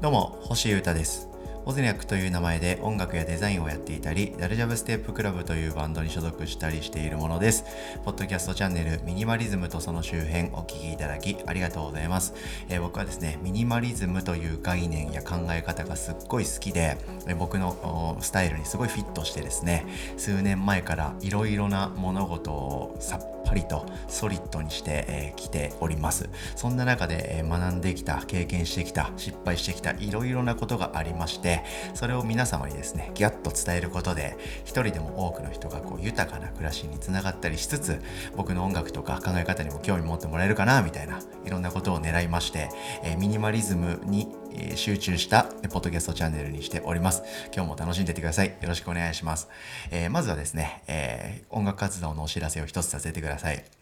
どうも星優太ですオズニャックという名前で音楽やデザインをやっていたり、ダルジャブステップクラブというバンドに所属したりしているものです。ポッドキャストチャンネルミニマリズムとその周辺お聴きいただきありがとうございます、えー、僕はですね、ミニマリズムという概念や考え方がすっごい好きで、え、僕のスタイルにすごいフィットしてですね、数年前からいろいろな物事をさっぱりとソリッドにして、えー、ております。そんな中で、えー、学んできた、経験してきた、失敗してきたいろいろなことがありまして、それを皆様にですねギャッと伝えることで一人でも多くの人がこう豊かな暮らしにつながったりしつつ僕の音楽とか考え方にも興味持ってもらえるかなみたいないろんなことを狙いまして、えー、ミニマリズムに集中したポッドキャストチャンネルにしております。今日も楽しんでいってください。よろしくお願いします。えー、まずはですね、えー、音楽活動のお知らせを一つさせてください。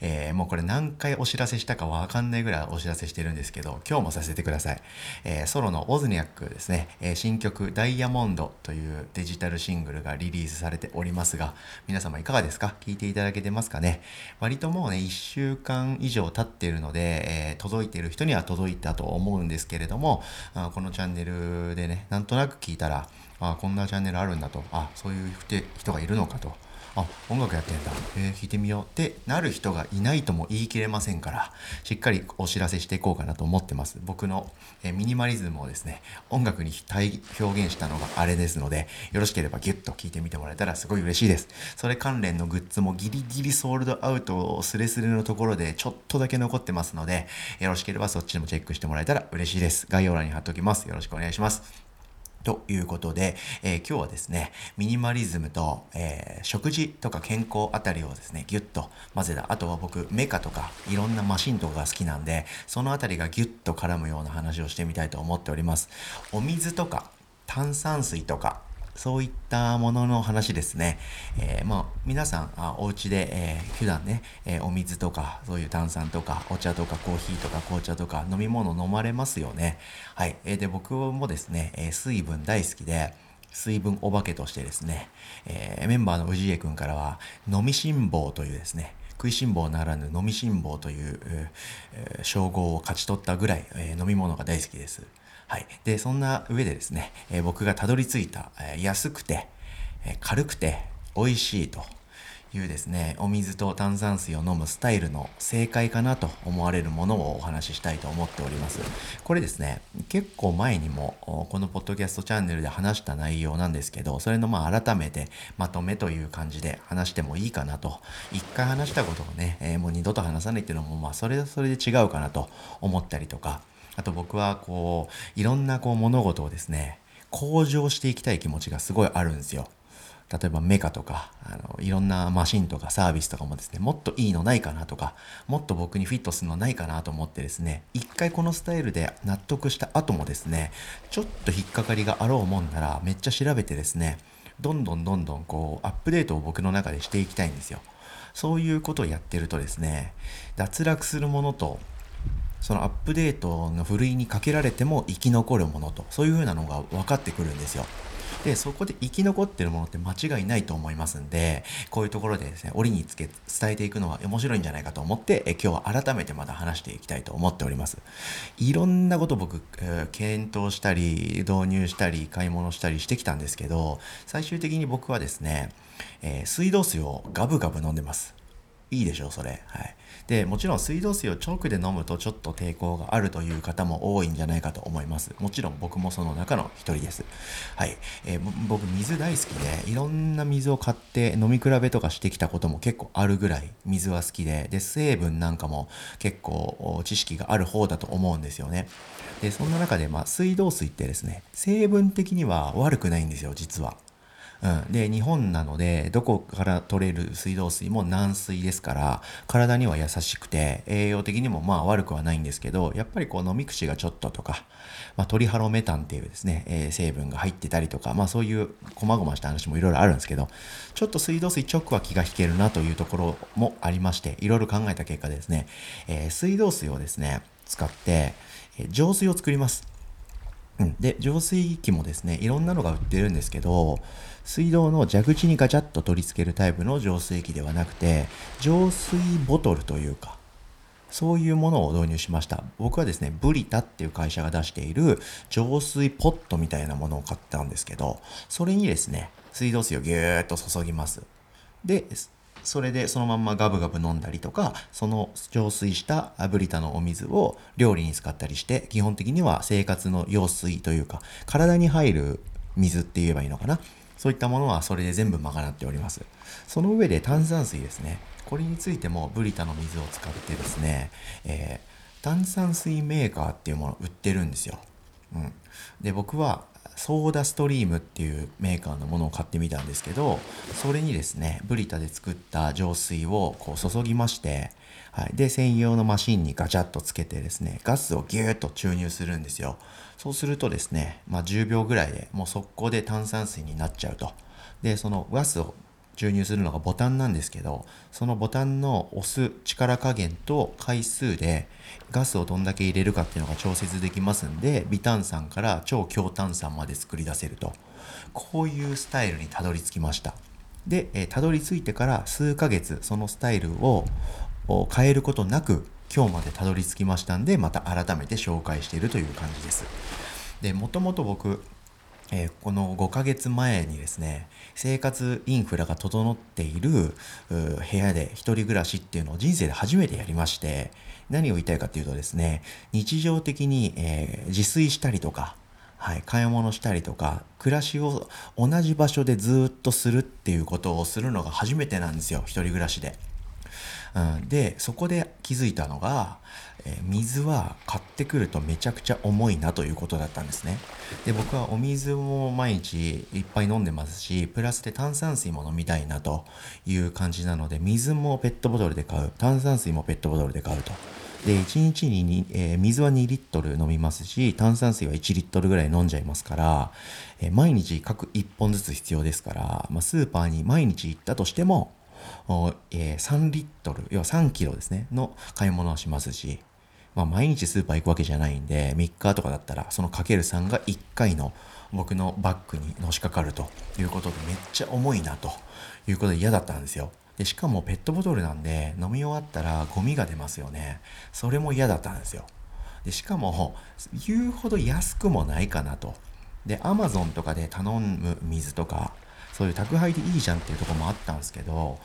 えー、もうこれ何回お知らせしたかわかんないぐらいお知らせしてるんですけど、今日もさせてください。えー、ソロのオズニャックですね、えー、新曲ダイヤモンドというデジタルシングルがリリースされておりますが、皆様いかがですか？聞いていただけてますかね？割ともうね、1週間以上経っているので、え届いてる人には届いたと思うんですけれども、あこのチャンネルでね、なんとなく聞いたら、あこんなチャンネルあるんだと、あそういう人がいるのかと。あ音楽やってんだ、えー、弾いてみようってなる人がいないとも言い切れませんからしっかりお知らせしていこうかなと思ってます。僕の、えー、ミニマリズムをですね音楽に表現したのがあれですのでよろしければギュッと聴いてみてもらえたらすごい嬉しいです。それ関連のグッズもギリギリソールドアウトをスレスレのところでちょっとだけ残ってますのでよろしければそっちでもチェックしてもらえたら嬉しいです。概要欄に貼っておきます。よろしくお願いします。ということで、えー、今日はですね、ミニマリズムと、えー、食事とか健康あたりをですね、ギュッと混ぜた。あとは僕、メカとかいろんなマシンとかが好きなんで、そのあたりがギュッと絡むような話をしてみたいと思っております。お水とか炭酸水とかそういったものの話ですね。えー、まあ、皆さん、あお家で、えー、普段ね、えー、お水とか、そういう炭酸とか、お茶とか、コーヒーとか、紅茶とか、飲み物飲まれますよね。はい。えー、で、僕もですね、え水分大好きで、水分お化けとしてですね、えメンバーの氏家くんからは、飲み辛抱というですね、食いしん坊ならぬ飲みしん坊という、えー、称号を勝ち取ったぐらい、えー、飲み物が大好きです。はい。で、そんな上でですね、えー、僕がたどり着いた、えー、安くて、えー、軽くて美味しいというですね、お水と炭酸水を飲むスタイルの正解かなと思われるものをお話ししたいと思っております。これですね、結構前にもこのポッドキャストチャンネルで話した内容なんですけど、それのまあ改めてまとめという感じで話してもいいかなと。一回話したことをね、えー、もう二度と話さないっていうのもまあそれはそれで違うかなと思ったりとか、あと僕はこういろんなこう物事をですね向上していきたい気持ちがすごいあるんですよ。例えばメカとかあのいろんなマシンとかサービスとかもですねもっといいのないかなとかもっと僕にフィットするのないかなと思ってですね一回このスタイルで納得した後もですねちょっと引っかかりがあろうもんならめっちゃ調べてですねどんどんどんどんこうアップデートを僕の中でしていきたいんですよそういうことをやってるとですね脱落するものとそのアップデートのふるいにかけられても生き残るものとそういう風なのが分かってくるんですよ。でそこで生き残ってるものって間違いないと思いますんでこういうところでですね折につけ伝えていくのは面白いんじゃないかと思ってえ今日は改めてまた話していきたいと思っておりますいろんなこと僕、えー、検討したり導入したり買い物したりしてきたんですけど最終的に僕はですね、えー、水道水をガブガブ飲んでますいいでしょうそれ。はい。でもちろん水道水を直で飲むとちょっと抵抗があるという方も多いんじゃないかと思います。もちろん僕もその中の一人です。はい、えー、僕水大好きでいろんな水を買って飲み比べとかしてきたことも結構あるぐらい水は好きでで成分なんかも結構知識がある方だと思うんですよね。でそんな中で、まあ、水道水ってですね成分的には悪くないんですよ実は。うん、で日本なのでどこから取れる水道水も軟水ですから体には優しくて栄養的にもまあ悪くはないんですけどやっぱりこう飲み口がちょっととか、まあ、トリハロメタンっていうですね、えー、成分が入ってたりとか、まあ、そういう細々した話もいろいろあるんですけどちょっと水道水直は気が引けるなというところもありましていろいろ考えた結果ですね、えー、水道水をですね使って、え、浄水を作ります。うん、で浄水器もですねいろんなのが売ってるんですけど水道の蛇口にガチャッと取り付けるタイプの浄水器ではなくて浄水ボトルというかそういうものを導入しました。僕はですね、ブリタっていう会社が出している浄水ポットみたいなものを買ったんですけど、それにですね、水道水をぎゅーっと注ぎます。で、それでそのまんまガブガブ飲んだりとか、その浄水したブリタのお水を料理に使ったりして、基本的には生活の用水というか、体に入る水って言えばいいのかな？そういったものはそれで全部賄っております。その上で炭酸水ですね。これについてもブリタの水を使ってですね、えー、炭酸水メーカーっていうものを売ってるんですよ。うん。で、僕はソーダストリームっていうメーカーのものを買ってみたんですけど、それにですね、ブリタで作った浄水をこう注ぎまして、はい。で、専用のマシンにガチャッとつけてですね、ガスをギューッと注入するんですよ。そうするとですね、まあ、10秒ぐらいでもう速攻で炭酸水になっちゃうと。で、そのガスを注入するのがボタンなんですけど、そのボタンの押す力加減と回数でガスをどんだけ入れるかっていうのが調節できますんで、微炭酸から超強炭酸まで作り出せると。こういうスタイルにたどり着きました。で、えー、たどり着いてから数ヶ月そのスタイルを変えることなく今日までたどり着きましたんで、また改めて紹介しているという感じです。で、もともと僕、えー、この5ヶ月前にですね、生活インフラが整っている部屋で一人暮らしっていうのを人生で初めてやりまして、何を言いたいかっていうとですね、日常的に、えー、自炊したりとか、はい、買い物したりとか、暮らしを同じ場所でずっとするっていうことをするのが初めてなんですよ、一人暮らしで。ん、で、そこで気づいたのが、え水は買ってくるとめちゃくちゃ重いなということだったんですね。で、僕はお水も毎日いっぱい飲んでますし、プラスで炭酸水も飲みたいなという感じなので、水もペットボトルで買う、炭酸水もペットボトルで買うと。で、1日にえー、水は2リットル飲みますし、炭酸水は1リットルぐらい飲んじゃいますから、えー、毎日各1本ずつ必要ですから、まあ、スーパーに毎日行ったとしても、え、3リットル、要は3キロですね、の買い物をしますし、まあ、毎日スーパー行くわけじゃないんで、3日とかだったら、そのかける3が1回の僕のバッグにのしかかるということで、めっちゃ重いなということで嫌だったんですよ。で、しかもペットボトルなんで、飲み終わったらゴミが出ますよね。それも嫌だったんですよ。で、しかも、言うほど安くもないかなと。で、アマゾンとかで頼む水とか、そういう宅配でいいじゃんっていうとこもあったんですけど、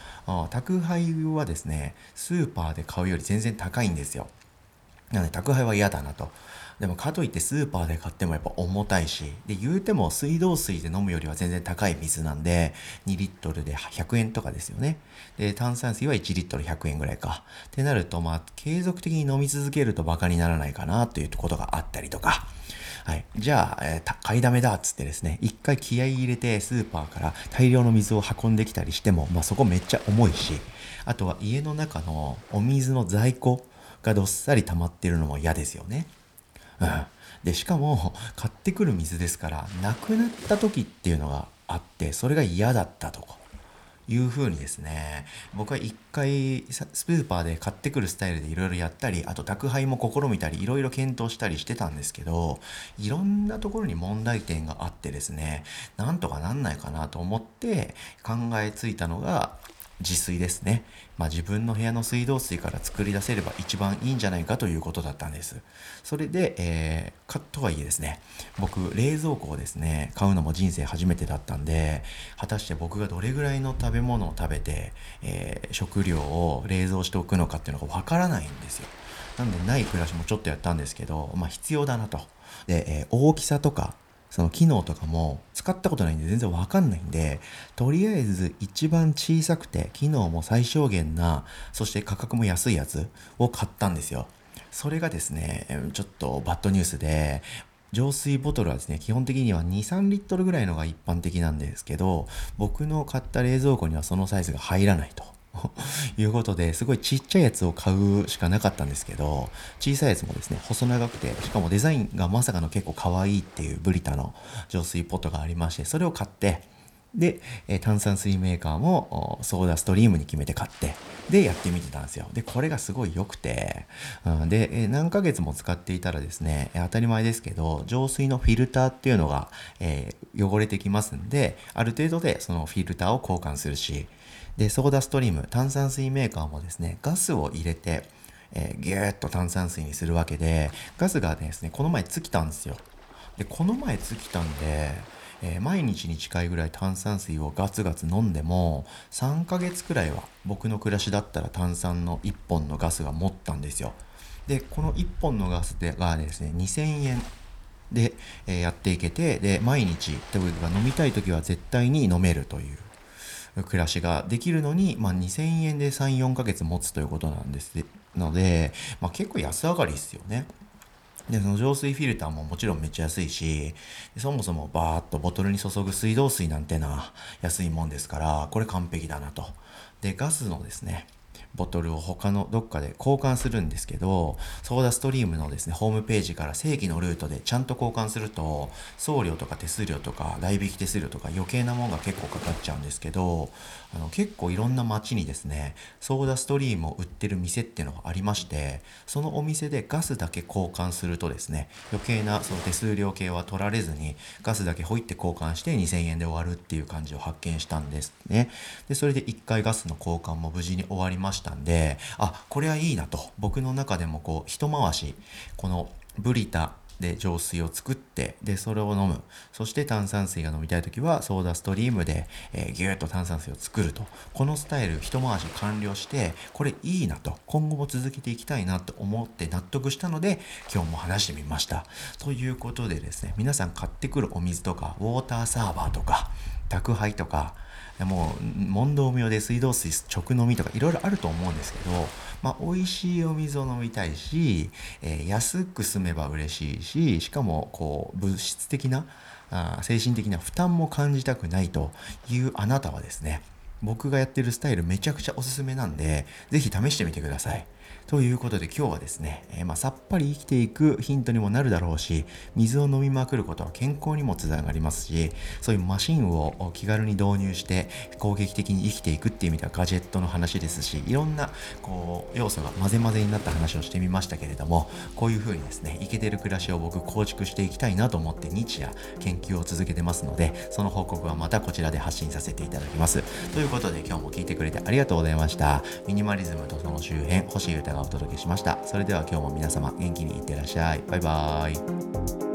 宅配はですね、スーパーで買うより全然高いんですよ。なので宅配は嫌だなと。でもかといってスーパーで買ってもやっぱ重たいし、で、言うても水道水で飲むよりは全然高い水なんで、2リットルで100円とかですよね。で、炭酸水は1リットル100円ぐらいか。ってなると、まあ、継続的に飲み続けるとバカにならないかなということがあったりとか。はい。じゃあ、えー、買いだめだっつってですね、一回気合い入れてスーパーから大量の水を運んできたりしても、まあそこめっちゃ重いし、あとは家の中のお水の在庫がどっさり溜まってるのも嫌ですよね。うん。で、しかも、買ってくる水ですから、なくなった時っていうのがあって、それが嫌だったとか。いう風にですね、僕は一回スーパーで買ってくるスタイルでいろいろやったり、あと宅配も試みたり、いろいろ検討したりしてたんですけど、いろんなところに問題点があってですね、なんとかなんないかなと思って考えついたのが、自炊ですね。まあ、自分の部屋の水道水から作り出せれば一番いいんじゃないかということだったんです。それで、えー、かとはいえですね、僕、冷蔵庫をですね、買うのも人生初めてだったんで、果たして僕がどれぐらいの食べ物を食べて、えー、食料を冷蔵しておくのかっていうのがわからないんですよ。なんで、ない暮らしもちょっとやったんですけど、まあ、必要だなと。で、えー、大きさとか、その機能とかも使ったことないんで全然わかんないんで、とりあえず一番小さくて機能も最小限な、そして価格も安いやつを買ったんですよ。それがですね、ちょっとバッドニュースで、浄水ボトルはですね、基本的には2、3リットルぐらいのが一般的なんですけど、僕の買った冷蔵庫にはそのサイズが入らないと。ということで、すごいちっちゃいやつを買うしかなかったんですけど、小さいやつもですね、細長くて、しかもデザインがまさかの結構可愛いっていうブリタの浄水ポットがありまして、それを買って、で、え炭酸水メーカーもソーダストリームに決めて買って、で、やってみてたんですよ。で、これがすごい良くて、うん、で、え何ヶ月も使っていたらですね、当たり前ですけど、浄水のフィルターっていうのが、えー、汚れてきますんで、ある程度でそのフィルターを交換するし、で、ソーダストリーム、炭酸水メーカーもですね、ガスを入れて、えー、ギューッと炭酸水にするわけでガスがですねこの前尽きたんですよでこの前尽きたんで、えー、毎日に近いぐらい炭酸水をガツガツ飲んでも3ヶ月くらいは僕の暮らしだったら炭酸の1本のガスが持ったんですよでこの1本のガスでがですね2000円で、えー、やっていけてで毎日で僕が飲みたい時は絶対に飲めるという暮らしができるのに、まあ、2000円で34ヶ月持つということなんですので、まあ、結構安上がりですよね。でその浄水フィルターももちろんめっちゃ安いしそもそもバーッとボトルに注ぐ水道水なんてな安いもんですからこれ完璧だなと。でガスのですねボトルを他のどっかで交換するんですけど、ソーダストリームのですね、ホームページから正規のルートでちゃんと交換すると、送料とか手数料とか代引き手数料とか余計なもんが結構かかっちゃうんですけど、あの結構いろんな街にですね、ソーダストリームを売ってる店っていうのがありまして、そのお店でガスだけ交換するとですね、余計なその手数料系は取られずに、ガスだけほいって交換して2000円で終わるっていう感じを発見したんですね。で、それで1回ガスの交換も無事に終わりましたんであこれはいいなと。僕の中でもこう一回しこのブリタで浄水を作ってでそれを飲む。そして炭酸水が飲みたい時はソーダストリームで、えー、ギュッと炭酸水を作ると。このスタイル一回し完了してこれいいなと。今後も続けていきたいなと思って納得したので今日も話してみました。ということでですね皆さん買ってくるお水とかウォーターサーバーとか宅配とかもう問答無用で水道水直飲みとかいろいろあると思うんですけど、まあ、美味しいお水を飲みたいし、えー、安く済めば嬉しいししかもこう物質的なあ精神的な負担も感じたくないというあなたはですね僕がやってるスタイルめちゃくちゃおすすめなんで是非試してみてください。ということで今日はですね、えー、まあ、さっぱり生きていくヒントにもなるだろうし、水を飲みまくることは健康にもつながりますし、そういうマシンを気軽に導入して攻撃的に生きていくっていう意味ではガジェットの話ですし、いろんなこう要素が混ぜ混ぜになった話をしてみましたけれども、こういう風にですね、イケてる暮らしを僕構築していきたいなと思って日夜研究を続けてますので、その報告はまたこちらで発信させていただきます。ということで今日も聞いてくれてありがとうございました。ミニマリズムとその周辺、星歌がお届けしました。それでは今日も皆様元気にいってらっしゃい。バイバーイ。